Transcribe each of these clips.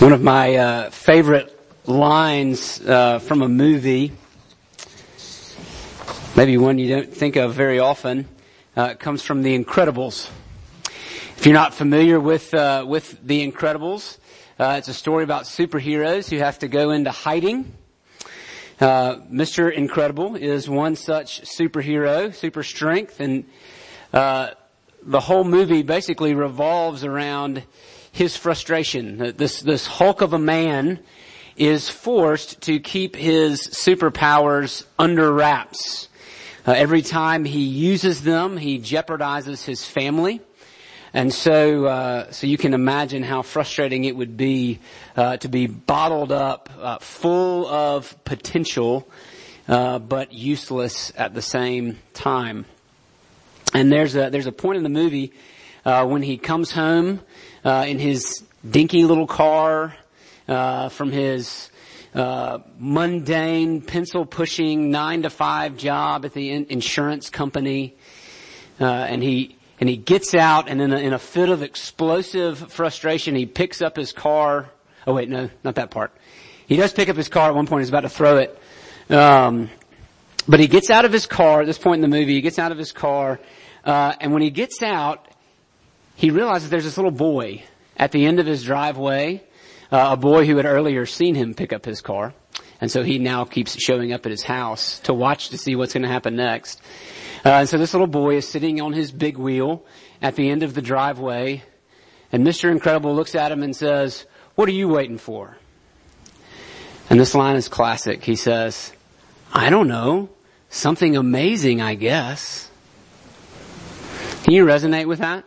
One of my uh, favorite lines uh, from a movie, maybe one you don't think of very often, uh, comes from The Incredibles. If you're not familiar with uh, with The Incredibles, uh, it's a story about superheroes who have to go into hiding. Uh, Mr. Incredible is one such superhero, super strength, and the whole movie basically revolves around his frustration. This, this hulk of a man is forced to keep his superpowers under wraps. Uh, every time he uses them, he jeopardizes his family. And so, uh, so you can imagine how frustrating it would be uh, to be bottled up, uh, full of potential, uh, but useless at the same time. And there's a there's a point in the movie uh, when he comes home uh, in his dinky little car uh, from his uh, mundane pencil pushing nine to five job at the in- insurance company, uh, and he and he gets out and in a, in a fit of explosive frustration he picks up his car. Oh wait, no, not that part. He does pick up his car at one point. He's about to throw it. Um, but he gets out of his car at this point in the movie. He gets out of his car, uh, and when he gets out, he realizes there's this little boy at the end of his driveway, uh, a boy who had earlier seen him pick up his car. And so he now keeps showing up at his house to watch to see what's going to happen next. Uh, and so this little boy is sitting on his big wheel at the end of the driveway, and Mr. Incredible looks at him and says, "What are you waiting for?" And this line is classic. He says, "I don't know, something amazing, I guess." Can you resonate with that?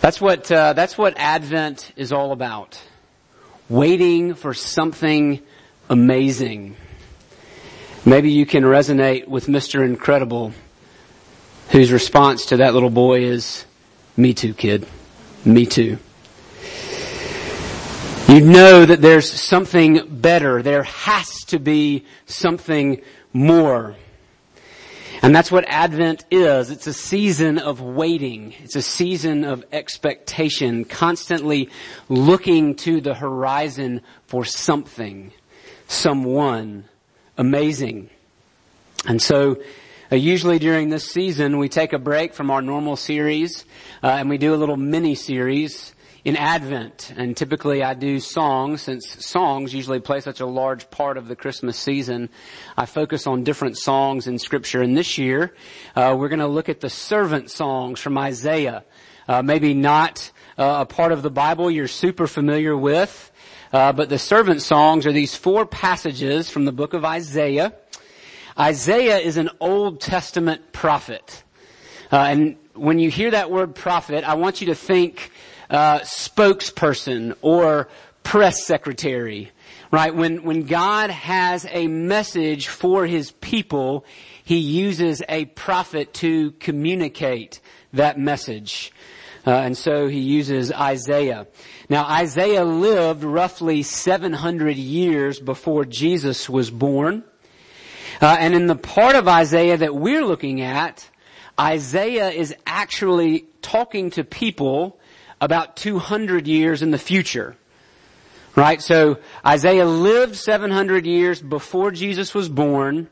That's what, uh, that's what Advent is all about. Waiting for something amazing. Maybe you can resonate with Mr. Incredible, whose response to that little boy is, me too, kid. Me too. You know that there's something better. There has to be something more. And that's what Advent is. It's a season of waiting. It's a season of expectation, constantly looking to the horizon for something, someone amazing. And so, uh, usually during this season, we take a break from our normal series, uh, and we do a little mini series in Advent. And typically I do songs, since songs usually play such a large part of the Christmas season. I focus on different songs in scripture. And this year, uh, we're going to look at the servant songs from Isaiah. Uh, maybe not uh, a part of the Bible you're super familiar with, uh, but the servant songs are these four passages from the book of Isaiah. Isaiah is an Old Testament prophet. Uh, and when you hear that word prophet, I want you to think uh, spokesperson or press secretary, right? When, when God has a message for his people, he uses a prophet to communicate that message. Uh, and so he uses Isaiah. Now Isaiah lived roughly 700 years before Jesus was born. Uh, and in the part of Isaiah that we're looking at, Isaiah is actually talking to people about 200 years in the future. Right? So Isaiah lived 700 years before Jesus was born.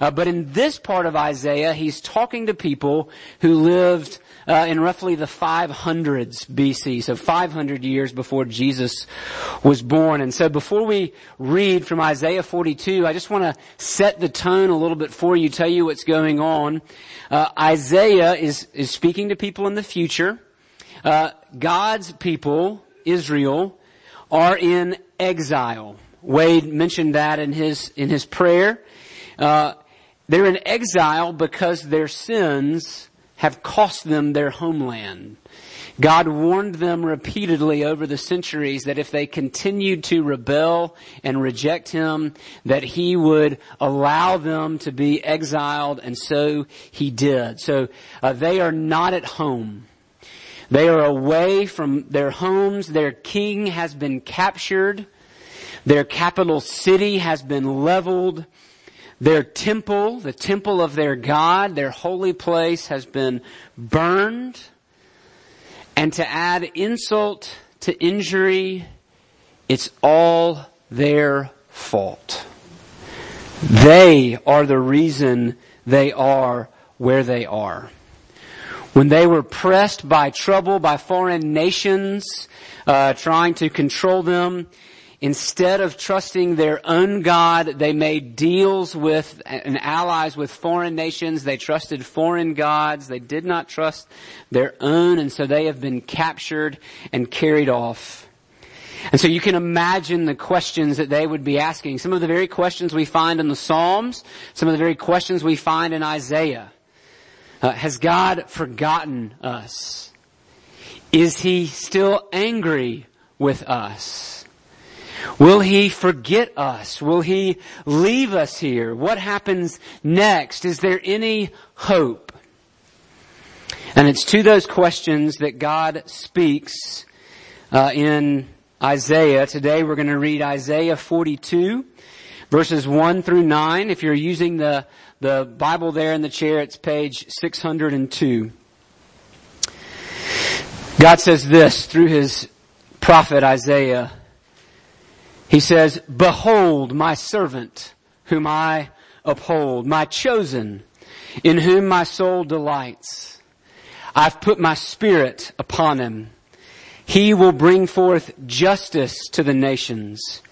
Uh, but in this part of Isaiah, he's talking to people who lived uh, in roughly the 500s BC, so 500 years before Jesus was born. And so before we read from Isaiah 42, I just want to set the tone a little bit for you, tell you what's going on. Uh, Isaiah is is speaking to people in the future. Uh, God's people, Israel, are in exile. Wade mentioned that in his in his prayer. Uh, they're in exile because their sins have cost them their homeland. God warned them repeatedly over the centuries that if they continued to rebel and reject Him, that He would allow them to be exiled, and so He did. So uh, they are not at home. They are away from their homes. Their king has been captured. Their capital city has been leveled. Their temple, the temple of their God, their holy place has been burned. And to add insult to injury, it's all their fault. They are the reason they are where they are. When they were pressed by trouble by foreign nations, uh, trying to control them, instead of trusting their own God, they made deals with and allies with foreign nations. They trusted foreign gods. They did not trust their own, and so they have been captured and carried off. And so you can imagine the questions that they would be asking. Some of the very questions we find in the Psalms, some of the very questions we find in Isaiah. Uh, has God forgotten us? Is He still angry with us? Will He forget us? Will He leave us here? What happens next? Is there any hope? And it's to those questions that God speaks uh, in Isaiah. Today we're going to read Isaiah 42, verses 1 through 9. If you're using the, the Bible there in the chair, it's page 602. God says this through his prophet Isaiah. He says, Behold my servant whom I uphold, my chosen, in whom my soul delights. I've put my spirit upon him. He will bring forth justice to the nations.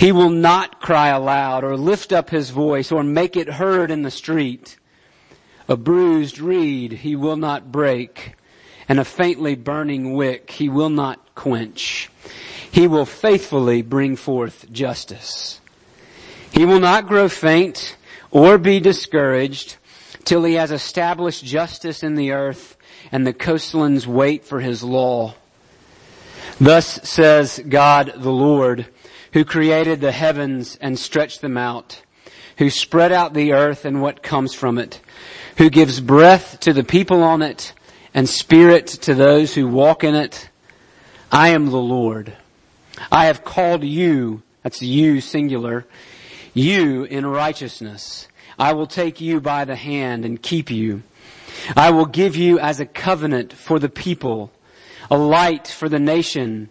He will not cry aloud or lift up his voice or make it heard in the street. A bruised reed he will not break and a faintly burning wick he will not quench. He will faithfully bring forth justice. He will not grow faint or be discouraged till he has established justice in the earth and the coastlands wait for his law. Thus says God the Lord, who created the heavens and stretched them out, who spread out the earth and what comes from it, who gives breath to the people on it and spirit to those who walk in it. I am the Lord. I have called you, that's you singular, you in righteousness. I will take you by the hand and keep you. I will give you as a covenant for the people a light for the nation,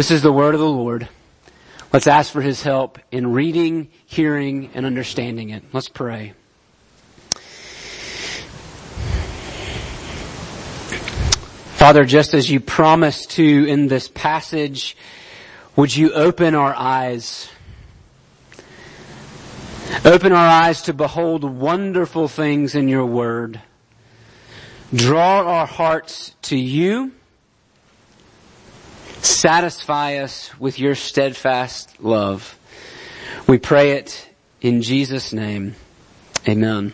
This is the word of the Lord. Let's ask for his help in reading, hearing, and understanding it. Let's pray. Father, just as you promised to in this passage, would you open our eyes? Open our eyes to behold wonderful things in your word. Draw our hearts to you Satisfy us with your steadfast love. We pray it in Jesus' name. Amen.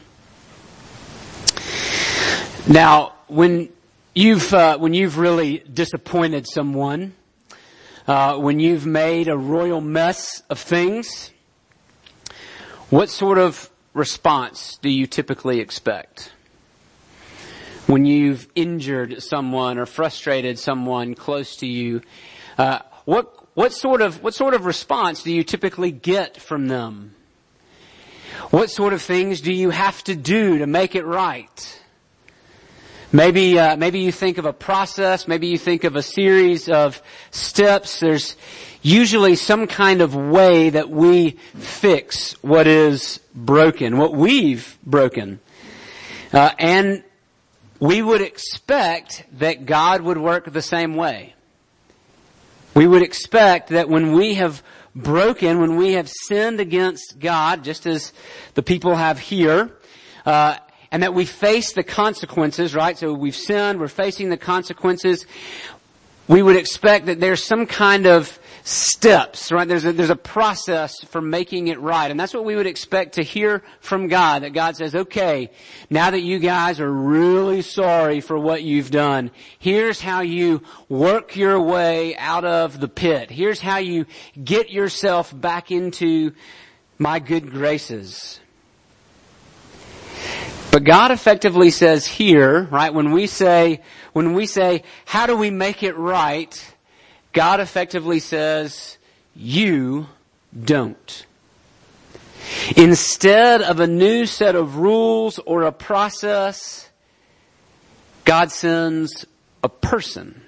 Now, when you've uh, when you've really disappointed someone, uh, when you've made a royal mess of things, what sort of response do you typically expect? When you've injured someone or frustrated someone close to you, uh, what what sort of what sort of response do you typically get from them? What sort of things do you have to do to make it right? Maybe uh, maybe you think of a process. Maybe you think of a series of steps. There's usually some kind of way that we fix what is broken, what we've broken. Uh, and we would expect that God would work the same way. We would expect that when we have broken, when we have sinned against God, just as the people have here, uh, and that we face the consequences, right? So we've sinned, we're facing the consequences. We would expect that there's some kind of steps, right? There's a, there's a process for making it right. And that's what we would expect to hear from God, that God says, okay, now that you guys are really sorry for what you've done, here's how you work your way out of the pit. Here's how you get yourself back into my good graces. But God effectively says here, right, when we say, when we say, how do we make it right? God effectively says, you don't. Instead of a new set of rules or a process, God sends a person.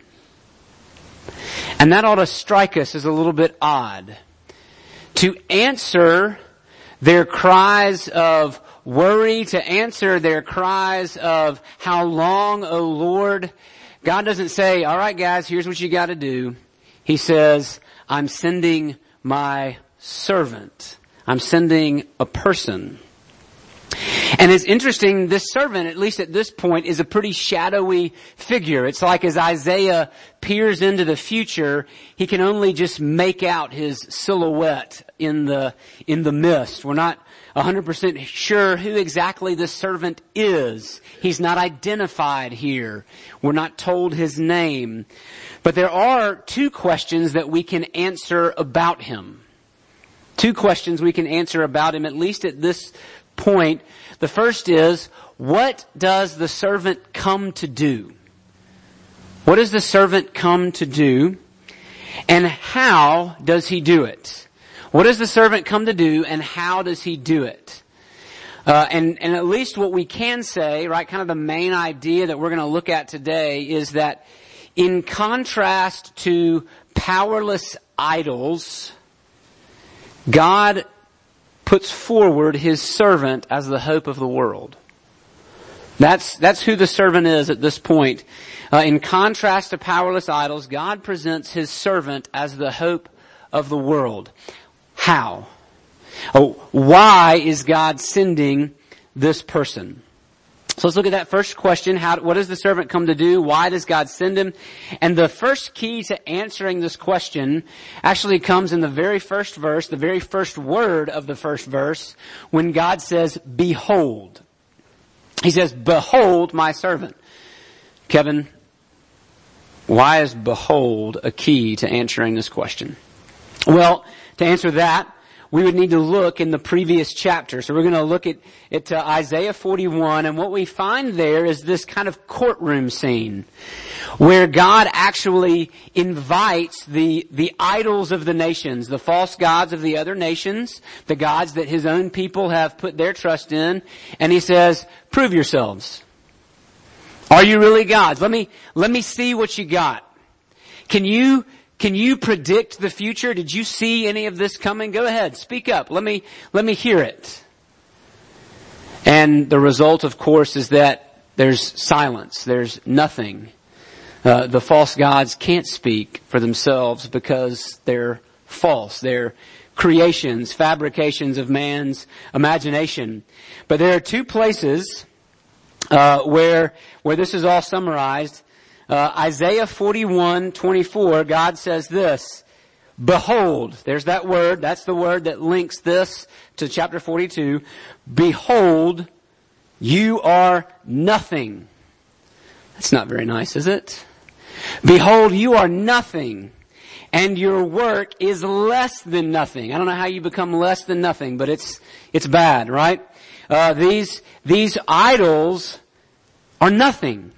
And that ought to strike us as a little bit odd. To answer their cries of worry, to answer their cries of how long, O oh Lord, God doesn't say, alright guys, here's what you gotta do. He says, I'm sending my servant. I'm sending a person. And it's interesting, this servant, at least at this point, is a pretty shadowy figure. It's like as Isaiah peers into the future, he can only just make out his silhouette in the, in the mist. We're not 100% sure who exactly the servant is. He's not identified here. We're not told his name. But there are two questions that we can answer about him. Two questions we can answer about him, at least at this point. The first is, what does the servant come to do? What does the servant come to do? And how does he do it? What does the servant come to do and how does he do it? Uh, and, and at least what we can say, right, kind of the main idea that we're going to look at today is that in contrast to powerless idols, God puts forward his servant as the hope of the world. That's, that's who the servant is at this point. Uh, in contrast to powerless idols, God presents his servant as the hope of the world. How? Oh, why is God sending this person? So let's look at that first question. How, what does the servant come to do? Why does God send him? And the first key to answering this question actually comes in the very first verse, the very first word of the first verse, when God says, behold. He says, behold my servant. Kevin, why is behold a key to answering this question? Well, to answer that, we would need to look in the previous chapter. So we're going to look at, uh, Isaiah 41 and what we find there is this kind of courtroom scene where God actually invites the, the idols of the nations, the false gods of the other nations, the gods that his own people have put their trust in, and he says, prove yourselves. Are you really gods? Let me, let me see what you got. Can you can you predict the future? Did you see any of this coming? Go ahead, speak up. Let me, let me hear it. And the result, of course, is that there's silence. There's nothing. Uh, the false gods can't speak for themselves because they're false. They're creations, fabrications of man's imagination. But there are two places uh, where where this is all summarized uh, Isaiah 41, 24, God says this, Behold, there's that word, that's the word that links this to chapter 42. Behold, you are nothing. That's not very nice, is it? Behold, you are nothing and your work is less than nothing. I don't know how you become less than nothing, but it's, it's bad, right? Uh, these, these idols are nothing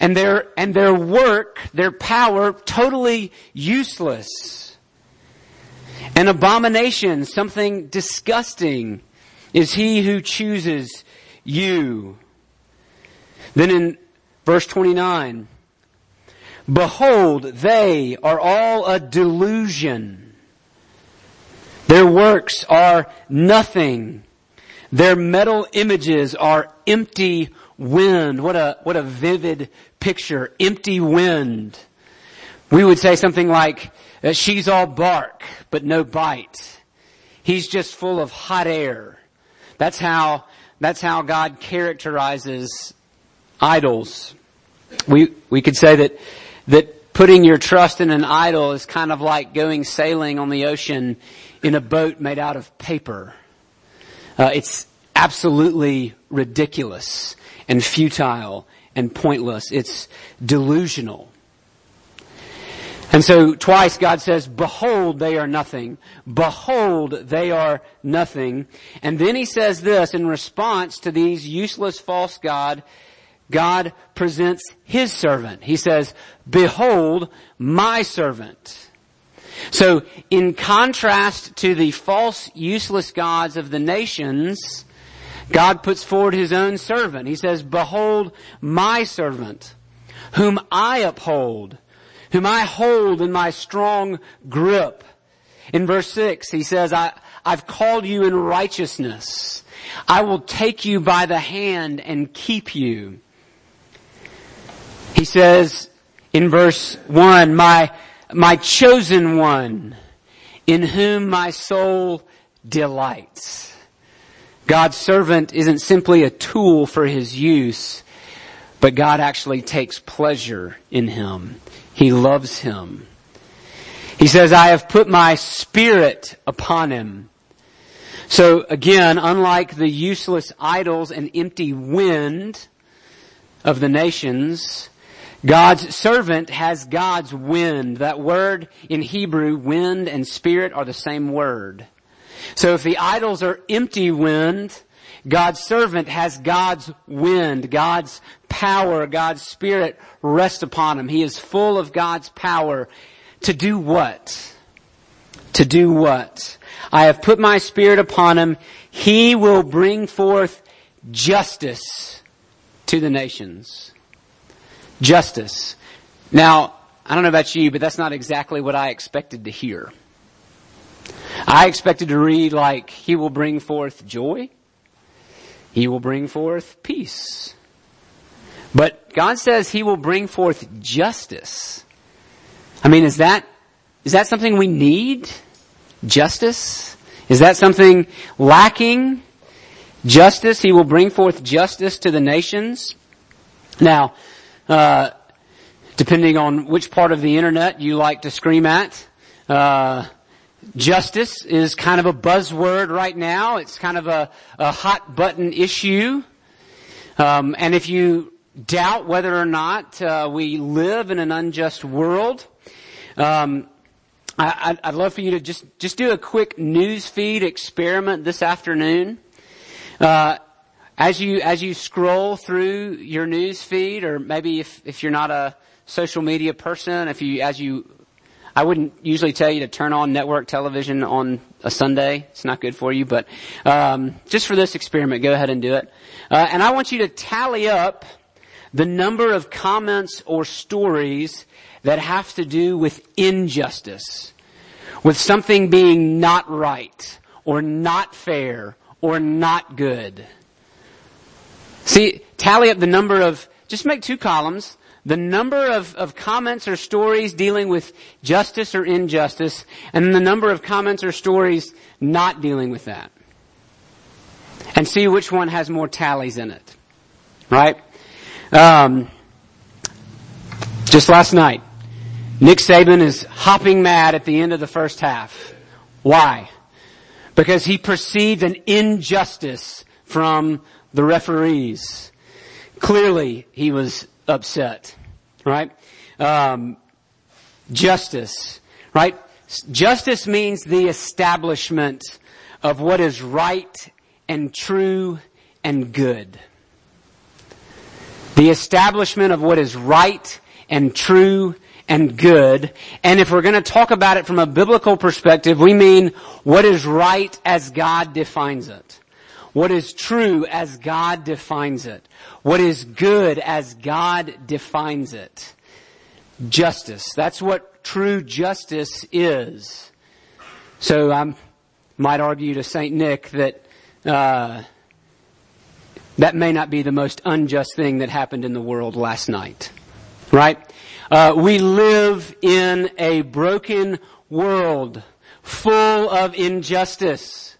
and their, and their work, their power, totally useless. An abomination, something disgusting, is he who chooses you. Then in verse 29, Behold, they are all a delusion. Their works are nothing. Their metal images are empty wind. What a, what a vivid picture. Empty wind. We would say something like, uh, she's all bark, but no bite. He's just full of hot air. That's how, that's how God characterizes idols. We, we could say that, that putting your trust in an idol is kind of like going sailing on the ocean in a boat made out of paper. Uh, it's absolutely ridiculous and futile and pointless. It's delusional. And so twice God says, behold, they are nothing. Behold, they are nothing. And then he says this in response to these useless false God, God presents his servant. He says, behold, my servant. So in contrast to the false, useless gods of the nations, God puts forward his own servant. He says, behold, my servant, whom I uphold whom I hold in my strong grip. In verse 6, he says, I, I've called you in righteousness. I will take you by the hand and keep you. He says in verse 1, my, my chosen one, in whom my soul delights. God's servant isn't simply a tool for his use, but God actually takes pleasure in him. He loves him. He says, I have put my spirit upon him. So again, unlike the useless idols and empty wind of the nations, God's servant has God's wind. That word in Hebrew, wind and spirit are the same word. So if the idols are empty wind, God's servant has God's wind, God's power, God's spirit rest upon him. He is full of God's power to do what? To do what? I have put my spirit upon him. He will bring forth justice to the nations. Justice. Now, I don't know about you, but that's not exactly what I expected to hear. I expected to read like, He will bring forth joy. He will bring forth peace. But God says He will bring forth justice. I mean, is that, is that something we need? Justice? Is that something lacking? Justice? He will bring forth justice to the nations. Now, uh, depending on which part of the internet you like to scream at, uh, Justice is kind of a buzzword right now. It's kind of a, a hot button issue. Um, and if you doubt whether or not uh, we live in an unjust world, um, I, would love for you to just just do a quick news feed experiment this afternoon. Uh, as you as you scroll through your news feed, or maybe if if you're not a social media person, if you as you I wouldn't usually tell you to turn on network television on a Sunday. It's not good for you, but um, just for this experiment, go ahead and do it. Uh, and I want you to tally up the number of comments or stories that have to do with injustice, with something being not right, or not fair, or not good. See, tally up the number of, just make two columns, the number of, of comments or stories dealing with justice or injustice, and the number of comments or stories not dealing with that. And see which one has more tallies in it. Right? Um, just last night, Nick Saban is hopping mad at the end of the first half. Why? Because he perceived an injustice from the referees. Clearly, he was upset right? Um, justice, right? Justice means the establishment of what is right and true and good. The establishment of what is right and true and good. And if we're going to talk about it from a biblical perspective, we mean what is right as God defines it. What is true as God defines it. What is good as God defines it. Justice. That's what true justice is. So I might argue to St. Nick that uh, that may not be the most unjust thing that happened in the world last night. Right? Uh, we live in a broken world full of injustice.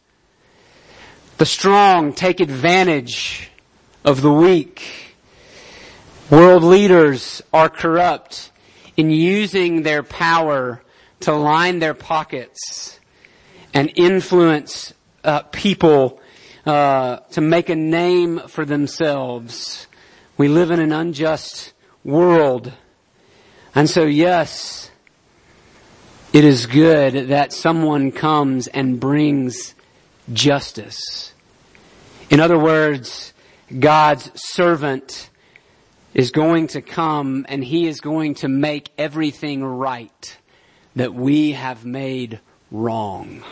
The strong take advantage of the weak. World leaders are corrupt. in using their power to line their pockets and influence uh, people uh, to make a name for themselves. We live in an unjust world. And so yes, it is good that someone comes and brings justice. In other words, God's servant is going to come and he is going to make everything right that we have made wrong.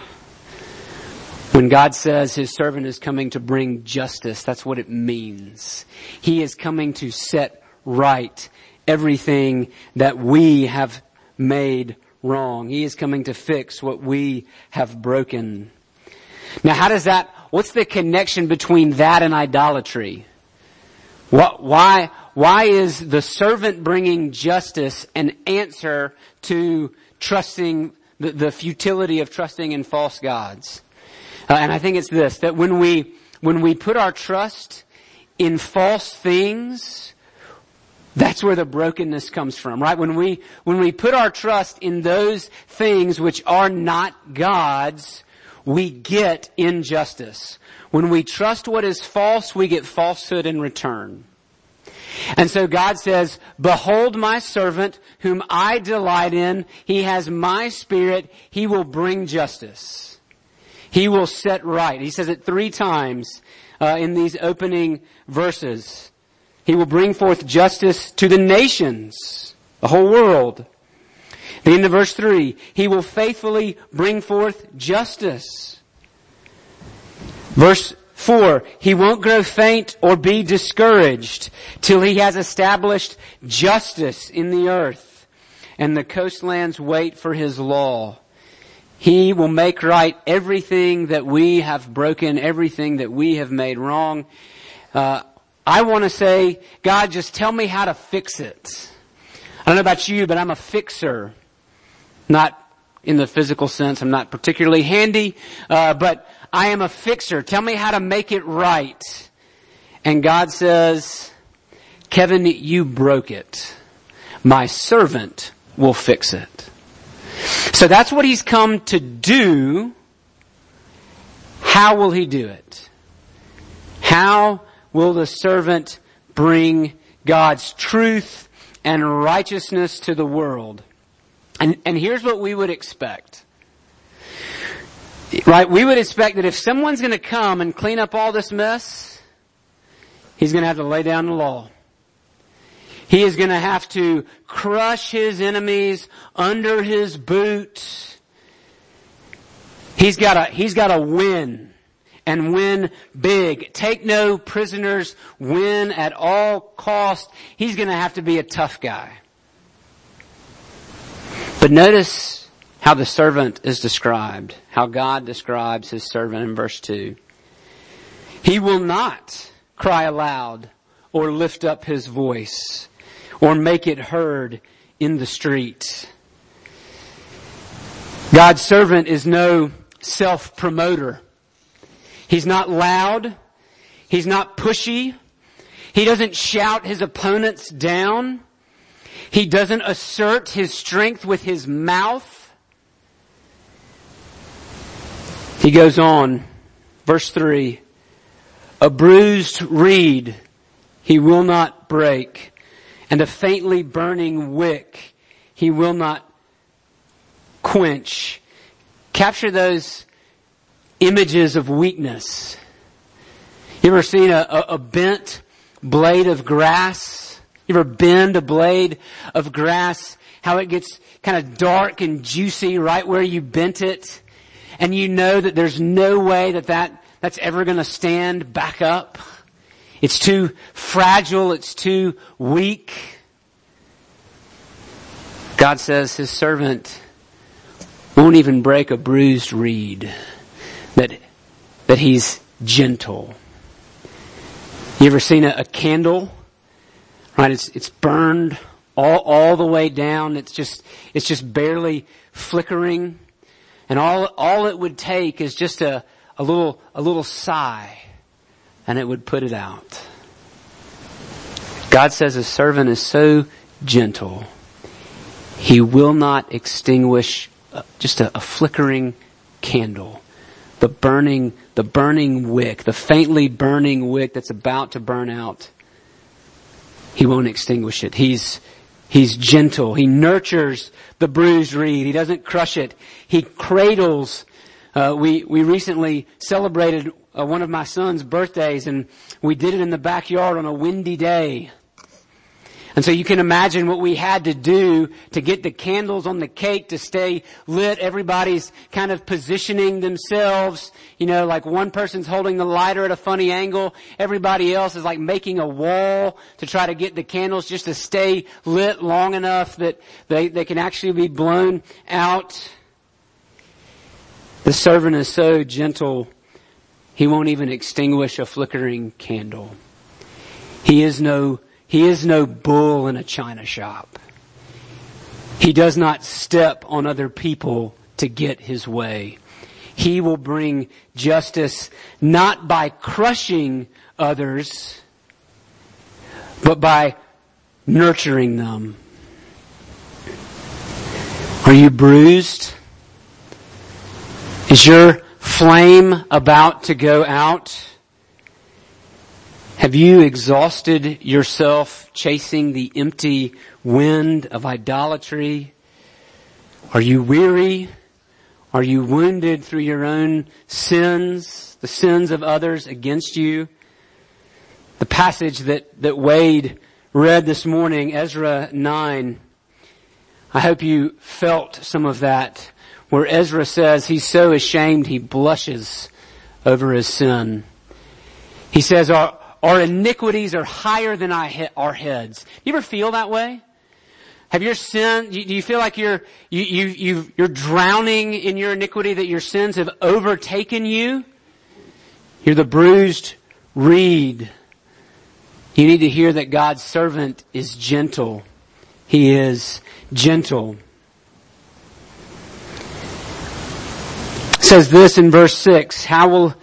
When God says his servant is coming to bring justice, that's what it means. He is coming to set right everything that we have made wrong. He is coming to fix what we have broken. Now how does that, what's the connection between that and idolatry? What, why, why is the servant bringing justice an answer to trusting, the, the futility of trusting in false gods? Uh, and I think it's this, that when we, when we put our trust in false things, that's where the brokenness comes from, right? When we, when we put our trust in those things which are not God's, we get injustice. When we trust what is false, we get falsehood in return. And so God says, behold my servant whom I delight in. He has my spirit. He will bring justice. He will set right. He says it three times uh, in these opening verses. He will bring forth justice to the nations, the whole world. The end of verse 3, He will faithfully bring forth justice. Verse 4, He won't grow faint or be discouraged till He has established justice in the earth and the coastlands wait for His law. He will make right everything that we have broken, everything that we have made wrong. Uh, I want to say, God, just tell me how to fix it. I don't know about you, but I'm a fixer. Not in the physical sense. I'm not particularly handy, uh, but I am a fixer. Tell me how to make it right. And God says, Kevin, you broke it. My servant will fix it. So that's what he's come to do. How will he do it? How will the servant bring God's truth and righteousness to the world? And, and here's what we would expect. Right? We would expect that if someone's gonna come and clean up all this mess, he's gonna have to lay down the law. He is gonna have to crush his enemies under his boots. He's gotta, he's gotta win. And win big. Take no prisoners. Win at all cost. He's gonna have to be a tough guy. But notice how the servant is described, how God describes his servant in verse 2. He will not cry aloud or lift up his voice or make it heard in the street. God's servant is no self-promoter. He's not loud. He's not pushy. He doesn't shout his opponents down. He doesn't assert his strength with his mouth. He goes on, verse 3, a bruised reed he will not break, and a faintly burning wick he will not quench. Capture those images of weakness. You ever seen a, a, a bent blade of grass? You ever bend a blade of grass, how it gets kind of dark and juicy right where you bent it, and you know that there's no way that, that that's ever gonna stand back up? It's too fragile, it's too weak. God says his servant won't even break a bruised reed. That, that he's gentle. You ever seen a, a candle Right? It's, it's burned all, all the way down. It's just, it's just barely flickering. And all, all it would take is just a, a little, a little sigh and it would put it out. God says a servant is so gentle. He will not extinguish uh, just a, a flickering candle. The burning, the burning wick, the faintly burning wick that's about to burn out. He won't extinguish it. He's, he's gentle. He nurtures the bruised reed. He doesn't crush it. He cradles. Uh, we, we recently celebrated uh, one of my son's birthdays and we did it in the backyard on a windy day. And so you can imagine what we had to do to get the candles on the cake to stay lit. Everybody's kind of positioning themselves, you know, like one person's holding the lighter at a funny angle. Everybody else is like making a wall to try to get the candles just to stay lit long enough that they, they can actually be blown out. The servant is so gentle, he won't even extinguish a flickering candle. He is no he is no bull in a china shop. He does not step on other people to get his way. He will bring justice not by crushing others, but by nurturing them. Are you bruised? Is your flame about to go out? Have you exhausted yourself chasing the empty wind of idolatry? Are you weary? Are you wounded through your own sins, the sins of others against you? The passage that, that Wade read this morning, Ezra 9, I hope you felt some of that, where Ezra says he's so ashamed he blushes over his sin. He says, our, our iniquities are higher than our heads. You ever feel that way? Have your sin, do you feel like you're, you, you, you, you're drowning in your iniquity, that your sins have overtaken you? You're the bruised reed. You need to hear that God's servant is gentle. He is gentle. It says this in verse 6, how will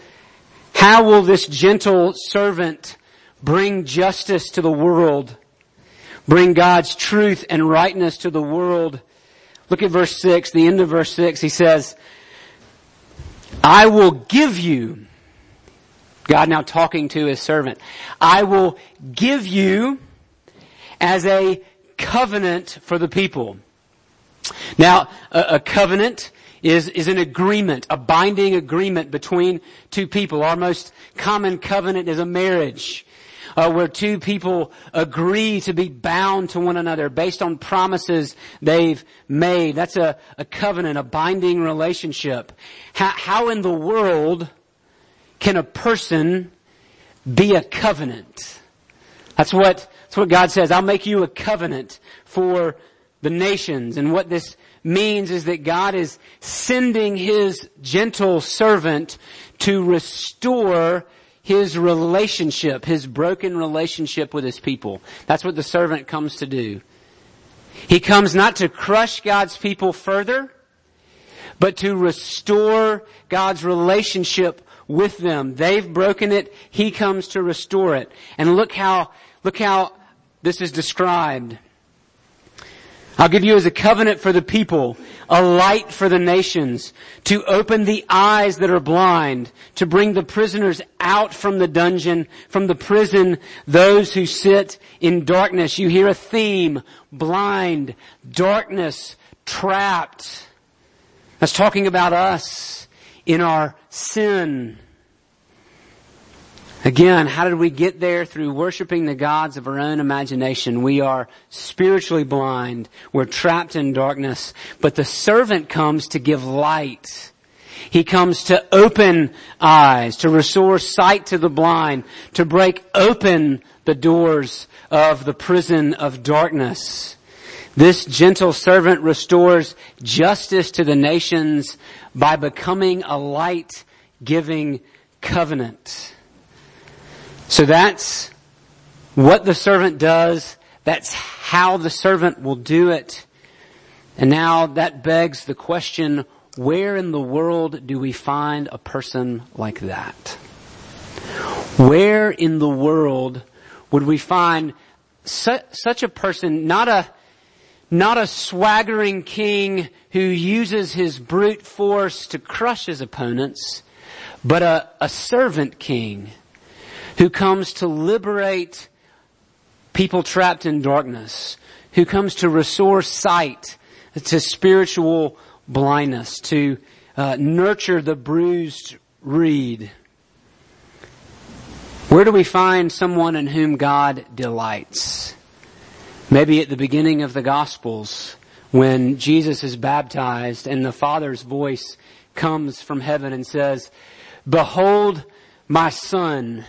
how will this gentle servant bring justice to the world? Bring God's truth and rightness to the world? Look at verse 6, the end of verse 6. He says, I will give you, God now talking to his servant, I will give you as a covenant for the people. Now, a, a covenant is, is an agreement, a binding agreement between two people. Our most common covenant is a marriage. Uh, where two people agree to be bound to one another based on promises they've made. That's a, a covenant, a binding relationship. How, how in the world can a person be a covenant? That's what, that's what God says. I'll make you a covenant for the nations. And what this means is that God is sending His gentle servant to restore his relationship, his broken relationship with his people. That's what the servant comes to do. He comes not to crush God's people further, but to restore God's relationship with them. They've broken it. He comes to restore it. And look how, look how this is described. I'll give you as a covenant for the people, a light for the nations, to open the eyes that are blind, to bring the prisoners out from the dungeon, from the prison, those who sit in darkness. You hear a theme, blind, darkness, trapped. That's talking about us in our sin. Again, how did we get there? Through worshiping the gods of our own imagination. We are spiritually blind. We're trapped in darkness. But the servant comes to give light. He comes to open eyes, to restore sight to the blind, to break open the doors of the prison of darkness. This gentle servant restores justice to the nations by becoming a light giving covenant. So that's what the servant does. That's how the servant will do it. And now that begs the question, where in the world do we find a person like that? Where in the world would we find su- such a person, not a, not a swaggering king who uses his brute force to crush his opponents, but a, a servant king who comes to liberate people trapped in darkness, who comes to restore sight to spiritual blindness, to uh, nurture the bruised reed. Where do we find someone in whom God delights? Maybe at the beginning of the Gospels, when Jesus is baptized and the Father's voice comes from heaven and says, Behold my Son,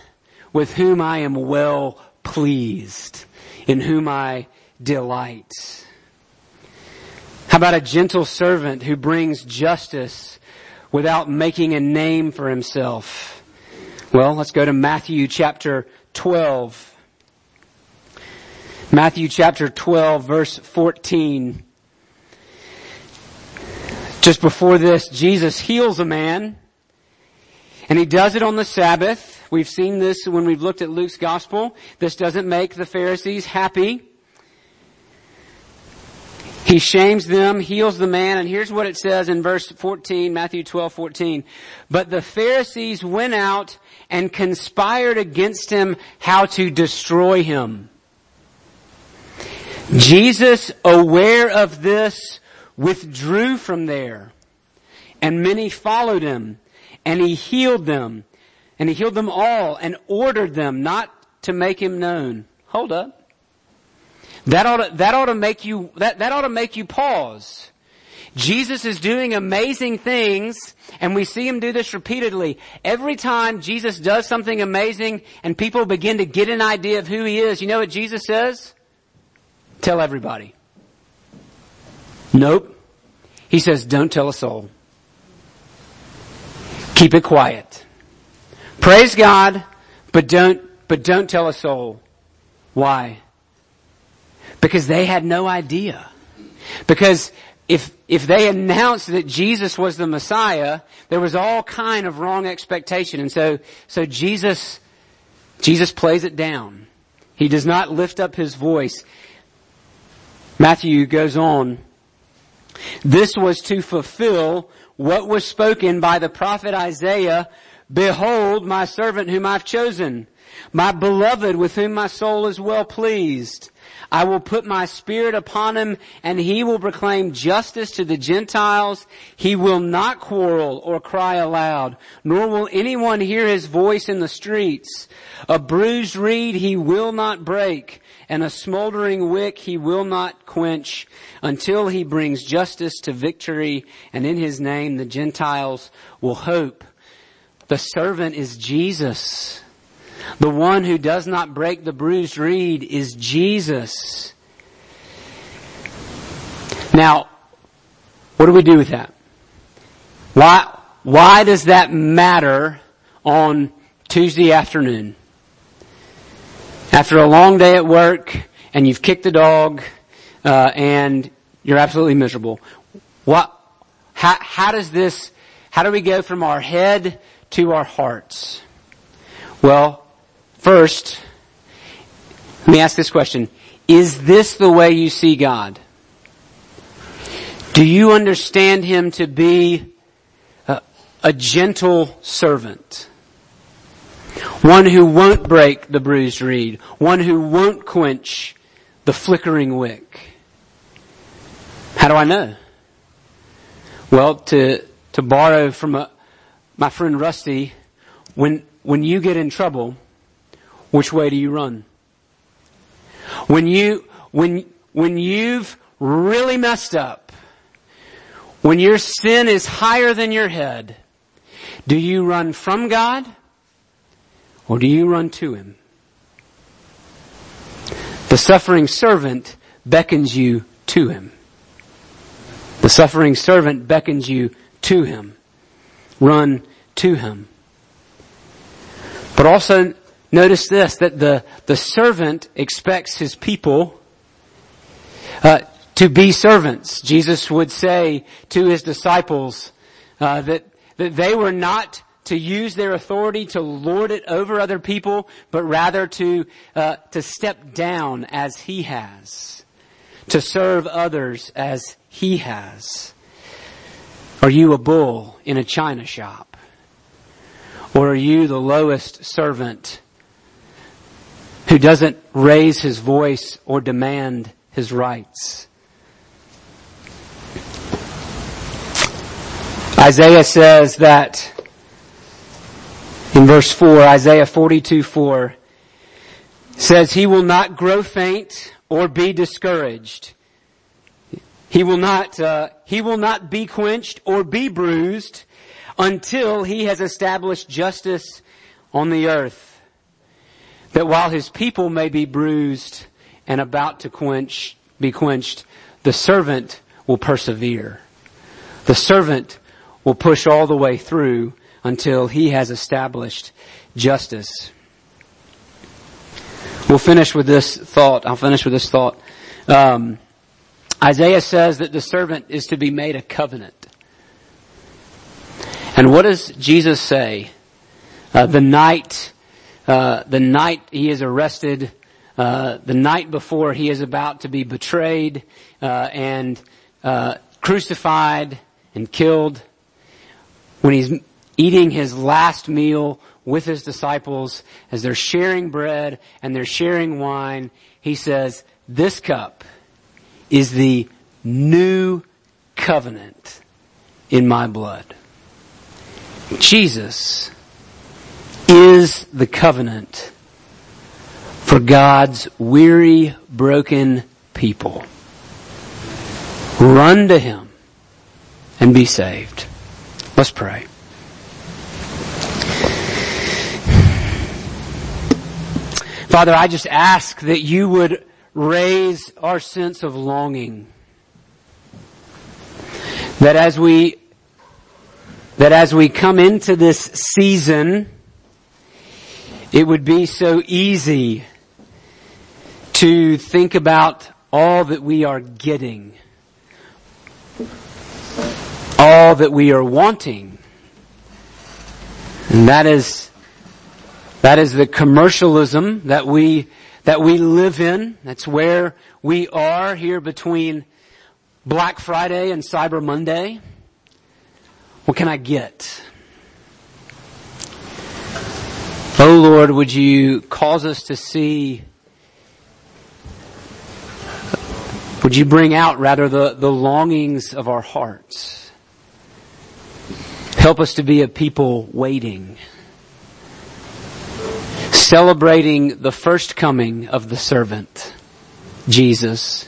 with whom I am well pleased, in whom I delight. How about a gentle servant who brings justice without making a name for himself? Well, let's go to Matthew chapter 12. Matthew chapter 12 verse 14. Just before this, Jesus heals a man and he does it on the Sabbath. We've seen this when we've looked at Luke's gospel. This doesn't make the Pharisees happy. He shames them, heals the man, and here's what it says in verse 14, Matthew 12, 14. But the Pharisees went out and conspired against him how to destroy him. Jesus, aware of this, withdrew from there, and many followed him, and he healed them and he healed them all and ordered them not to make him known. Hold up. That ought to, that ought to make you, that, that ought to make you pause. Jesus is doing amazing things and we see him do this repeatedly. Every time Jesus does something amazing and people begin to get an idea of who he is, you know what Jesus says? Tell everybody. Nope. He says, don't tell a soul. Keep it quiet. Praise God, but don't, but don't tell a soul. Why? Because they had no idea. Because if, if they announced that Jesus was the Messiah, there was all kind of wrong expectation. And so, so Jesus, Jesus plays it down. He does not lift up his voice. Matthew goes on. This was to fulfill what was spoken by the prophet Isaiah Behold my servant whom I've chosen, my beloved with whom my soul is well pleased. I will put my spirit upon him and he will proclaim justice to the Gentiles. He will not quarrel or cry aloud, nor will anyone hear his voice in the streets. A bruised reed he will not break and a smoldering wick he will not quench until he brings justice to victory and in his name the Gentiles will hope. The servant is Jesus. The one who does not break the bruised reed is Jesus. Now, what do we do with that? Why, why does that matter on Tuesday afternoon? After a long day at work and you've kicked the dog uh, and you're absolutely miserable. What? How, how does this? How do we go from our head to our hearts? Well, first, let me ask this question. Is this the way you see God? Do you understand Him to be a, a gentle servant? One who won't break the bruised reed. One who won't quench the flickering wick. How do I know? Well, to, to borrow from a, my friend Rusty, when, when you get in trouble, which way do you run? When you, when, when you've really messed up, when your sin is higher than your head, do you run from God or do you run to Him? The suffering servant beckons you to Him. The suffering servant beckons you to Him run to him. But also notice this, that the, the servant expects his people uh, to be servants. Jesus would say to his disciples uh, that, that they were not to use their authority to lord it over other people, but rather to uh, to step down as he has, to serve others as he has? Are you a bull in a china shop? Or are you the lowest servant who doesn't raise his voice or demand his rights? Isaiah says that in verse 4, Isaiah 42 4 says, He will not grow faint or be discouraged. He will not, uh, he will not be quenched or be bruised until he has established justice on the earth. That while his people may be bruised and about to quench, be quenched, the servant will persevere. The servant will push all the way through until he has established justice. We'll finish with this thought. I'll finish with this thought. Um, Isaiah says that the servant is to be made a covenant. And what does Jesus say? Uh, the night, uh, the night he is arrested, uh, the night before he is about to be betrayed uh, and uh, crucified and killed, when he's eating his last meal with his disciples, as they're sharing bread and they're sharing wine, he says, this cup is the new covenant in my blood. Jesus is the covenant for God's weary, broken people. Run to Him and be saved. Let's pray. Father, I just ask that you would raise our sense of longing. That as we, that as we come into this season, it would be so easy to think about all that we are getting, all that we are wanting. And that is that is the commercialism that we, that we live in. That's where we are here between Black Friday and Cyber Monday. What can I get? Oh Lord, would you cause us to see, would you bring out rather the, the longings of our hearts? Help us to be a people waiting celebrating the first coming of the servant, Jesus,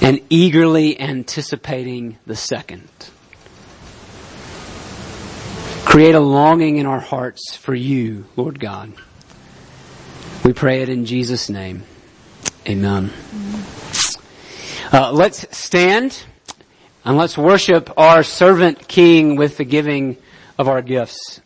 and eagerly anticipating the second. Create a longing in our hearts for you, Lord God. We pray it in Jesus' name. Amen. Uh, let's stand and let's worship our servant king with the giving of our gifts.